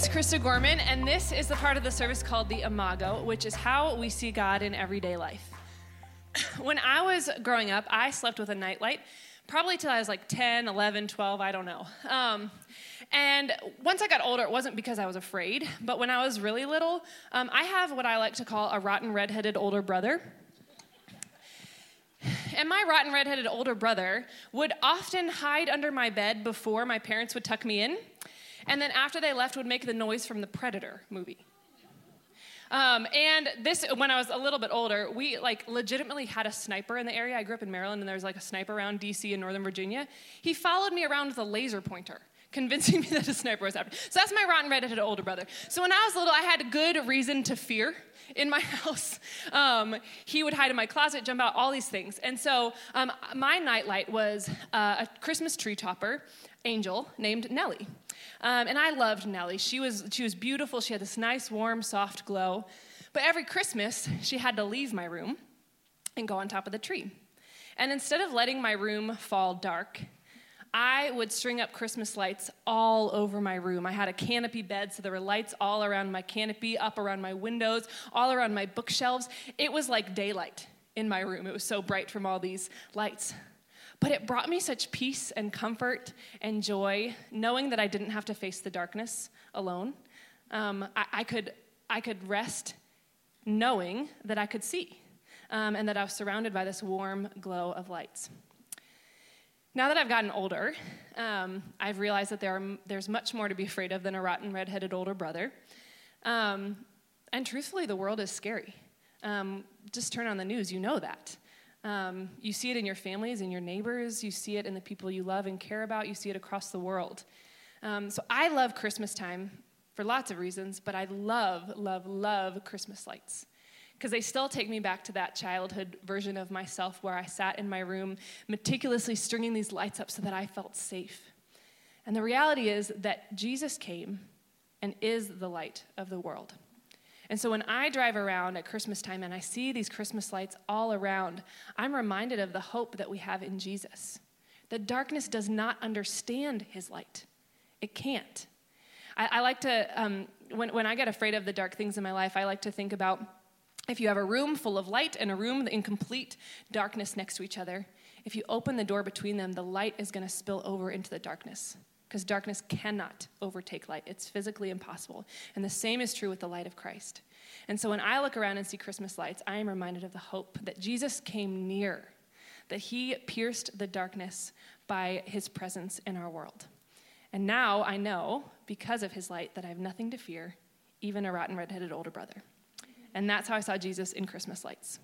is Christa Gorman, and this is the part of the service called the Imago, which is how we see God in everyday life. When I was growing up, I slept with a nightlight, probably till I was like 10, 11, 12, I don't know. Um, and once I got older, it wasn't because I was afraid, but when I was really little, um, I have what I like to call a rotten redheaded older brother. And my rotten redheaded older brother would often hide under my bed before my parents would tuck me in and then after they left would make the noise from the Predator movie. Um, and this, when I was a little bit older, we like legitimately had a sniper in the area. I grew up in Maryland, and there was like a sniper around D.C. and Northern Virginia. He followed me around with a laser pointer, convincing me that a sniper was after. So that's my rotten redheaded older brother. So when I was little, I had good reason to fear in my house. Um, he would hide in my closet, jump out, all these things. And so um, my nightlight was uh, a Christmas tree topper angel named Nellie. Um, and I loved Nellie. She was, she was beautiful. She had this nice, warm, soft glow. But every Christmas, she had to leave my room and go on top of the tree. And instead of letting my room fall dark, I would string up Christmas lights all over my room. I had a canopy bed, so there were lights all around my canopy, up around my windows, all around my bookshelves. It was like daylight in my room. It was so bright from all these lights. But it brought me such peace and comfort and joy, knowing that I didn't have to face the darkness alone. Um, I, I, could, I could rest knowing that I could see um, and that I was surrounded by this warm glow of lights. Now that I've gotten older, um, I've realized that there are, there's much more to be afraid of than a rotten, redheaded older brother. Um, and truthfully, the world is scary. Um, just turn on the news, you know that. Um, you see it in your families, in your neighbors, you see it in the people you love and care about, you see it across the world. Um, so I love Christmas time for lots of reasons, but I love, love, love Christmas lights because they still take me back to that childhood version of myself where I sat in my room meticulously stringing these lights up so that I felt safe. And the reality is that Jesus came and is the light of the world. And so when I drive around at Christmas time and I see these Christmas lights all around, I'm reminded of the hope that we have in Jesus. That darkness does not understand his light, it can't. I, I like to, um, when, when I get afraid of the dark things in my life, I like to think about if you have a room full of light and a room in complete darkness next to each other, if you open the door between them, the light is going to spill over into the darkness because darkness cannot overtake light. It's physically impossible. And the same is true with the light of Christ. And so when I look around and see Christmas lights, I am reminded of the hope that Jesus came near, that he pierced the darkness by his presence in our world. And now I know, because of his light, that I have nothing to fear, even a rotten, redheaded older brother. And that's how I saw Jesus in Christmas lights.